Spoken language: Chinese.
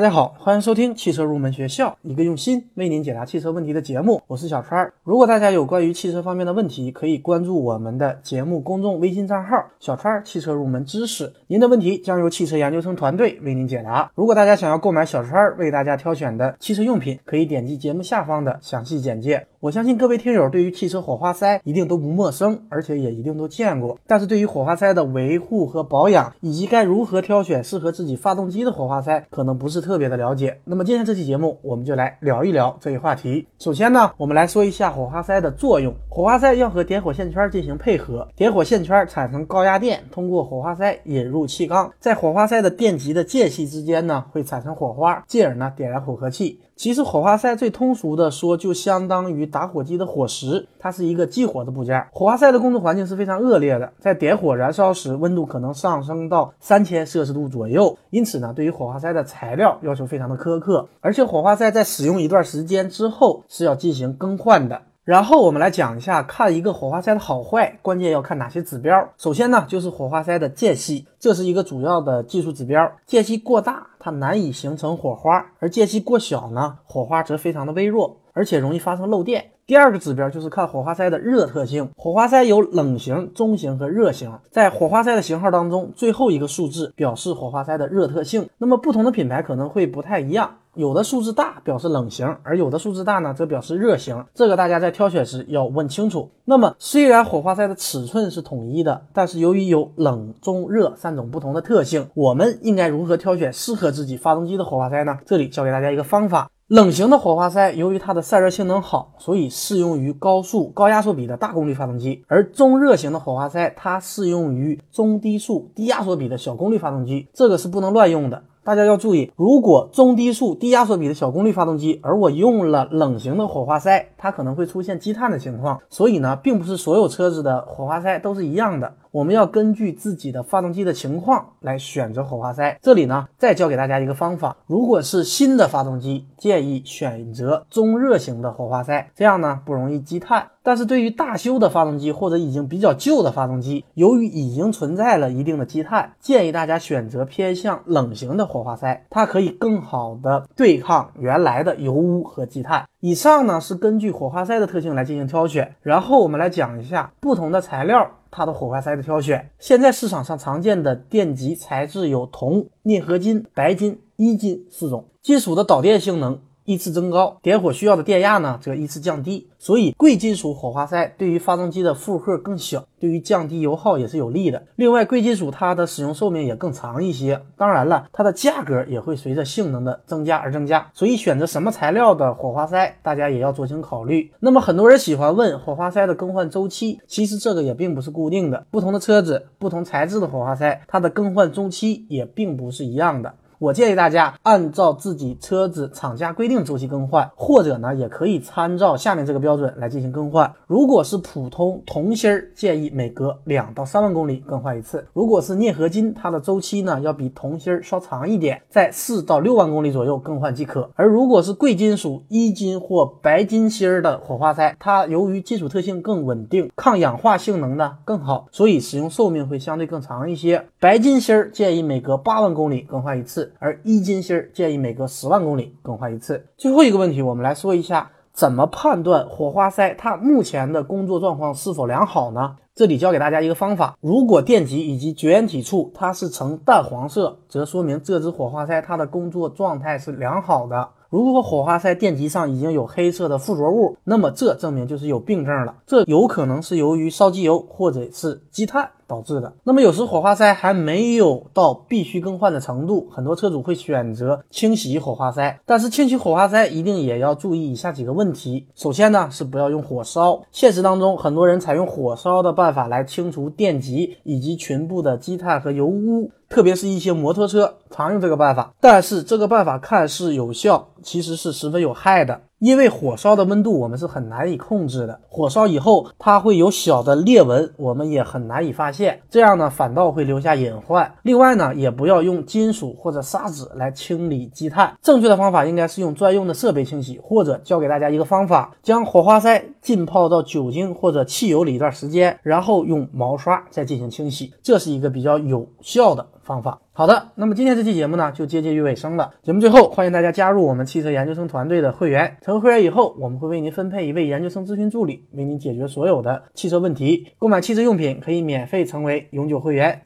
大家好，欢迎收听汽车入门学校，一个用心为您解答汽车问题的节目。我是小川。如果大家有关于汽车方面的问题，可以关注我们的节目公众微信账号“小川汽车入门知识”，您的问题将由汽车研究生团队为您解答。如果大家想要购买小川为大家挑选的汽车用品，可以点击节目下方的详细简介。我相信各位听友对于汽车火花塞一定都不陌生，而且也一定都见过。但是对于火花塞的维护和保养，以及该如何挑选适合自己发动机的火花塞，可能不是特别的了解。那么今天这期节目，我们就来聊一聊这一话题。首先呢，我们来说一下火花塞的作用。火花塞要和点火线圈进行配合，点火线圈产生高压电，通过火花塞引入气缸，在火花塞的电极的间隙之间呢，会产生火花，进而呢点燃混合气。其实火花塞最通俗的说，就相当于打火机的火石，它是一个激活的部件。火花塞的工作环境是非常恶劣的，在点火燃烧时，温度可能上升到三千摄氏度左右。因此呢，对于火花塞的材料要求非常的苛刻，而且火花塞在使用一段时间之后是要进行更换的。然后我们来讲一下，看一个火花塞的好坏，关键要看哪些指标。首先呢，就是火花塞的间隙，这是一个主要的技术指标。间隙过大，它难以形成火花；而间隙过小呢，火花则非常的微弱，而且容易发生漏电。第二个指标就是看火花塞的热特性。火花塞有冷型、中型和热型，在火花塞的型号当中，最后一个数字表示火花塞的热特性。那么不同的品牌可能会不太一样。有的数字大表示冷型，而有的数字大呢则表示热型。这个大家在挑选时要问清楚。那么虽然火花塞的尺寸是统一的，但是由于有冷、中、热三种不同的特性，我们应该如何挑选适合自己发动机的火花塞呢？这里教给大家一个方法。冷型的火花塞由于它的散热性能好，所以适用于高速高压缩比的大功率发动机；而中热型的火花塞它适用于中低速低压缩比的小功率发动机。这个是不能乱用的。大家要注意，如果中低速低压缩比的小功率发动机，而我用了冷型的火花塞，它可能会出现积碳的情况。所以呢，并不是所有车子的火花塞都是一样的。我们要根据自己的发动机的情况来选择火花塞。这里呢，再教给大家一个方法：如果是新的发动机，建议选择中热型的火花塞，这样呢不容易积碳。但是对于大修的发动机或者已经比较旧的发动机，由于已经存在了一定的积碳，建议大家选择偏向冷型的火花塞，它可以更好的对抗原来的油污和积碳。以上呢是根据火花塞的特性来进行挑选，然后我们来讲一下不同的材料。它的火花塞的挑选，现在市场上常见的电极材质有铜、镍合金、白金、铱金四种，金属的导电性能。依次增高，点火需要的电压呢则依次降低，所以贵金属火花塞对于发动机的负荷更小，对于降低油耗也是有利的。另外，贵金属它的使用寿命也更长一些，当然了，它的价格也会随着性能的增加而增加。所以选择什么材料的火花塞，大家也要酌情考虑。那么很多人喜欢问火花塞的更换周期，其实这个也并不是固定的，不同的车子、不同材质的火花塞，它的更换周期也并不是一样的。我建议大家按照自己车子厂家规定周期更换，或者呢，也可以参照下面这个标准来进行更换。如果是普通铜芯儿，建议每隔两到三万公里更换一次；如果是镍合金，它的周期呢要比铜芯儿稍长一点，在四到六万公里左右更换即可。而如果是贵金属铱金或白金芯儿的火花塞，它由于金属特性更稳定，抗氧化性能呢更好，所以使用寿命会相对更长一些。白金芯儿建议每隔八万公里更换一次。而一金芯儿建议每隔十万公里更换一次。最后一个问题，我们来说一下怎么判断火花塞它目前的工作状况是否良好呢？这里教给大家一个方法：如果电极以及绝缘体处它是呈淡黄色，则说明这只火花塞它的工作状态是良好的。如果火花塞电极上已经有黑色的附着物，那么这证明就是有病症了。这有可能是由于烧机油或者是积碳导致的。那么有时火花塞还没有到必须更换的程度，很多车主会选择清洗火花塞。但是清洗火花塞一定也要注意以下几个问题。首先呢是不要用火烧。现实当中很多人采用火烧的办法来清除电极以及裙部的积碳和油污。特别是一些摩托车常用这个办法，但是这个办法看似有效，其实是十分有害的。因为火烧的温度我们是很难以控制的，火烧以后它会有小的裂纹，我们也很难以发现，这样呢反倒会留下隐患。另外呢，也不要用金属或者砂纸来清理积碳，正确的方法应该是用专用的设备清洗，或者教给大家一个方法，将火花塞浸泡到酒精或者汽油里一段时间，然后用毛刷再进行清洗，这是一个比较有效的方法。好的，那么今天这期节目呢就接近于尾声了。节目最后，欢迎大家加入我们汽车研究生团队的会员。成为会员以后，我们会为您分配一位研究生咨询助理，为您解决所有的汽车问题。购买汽车用品可以免费成为永久会员。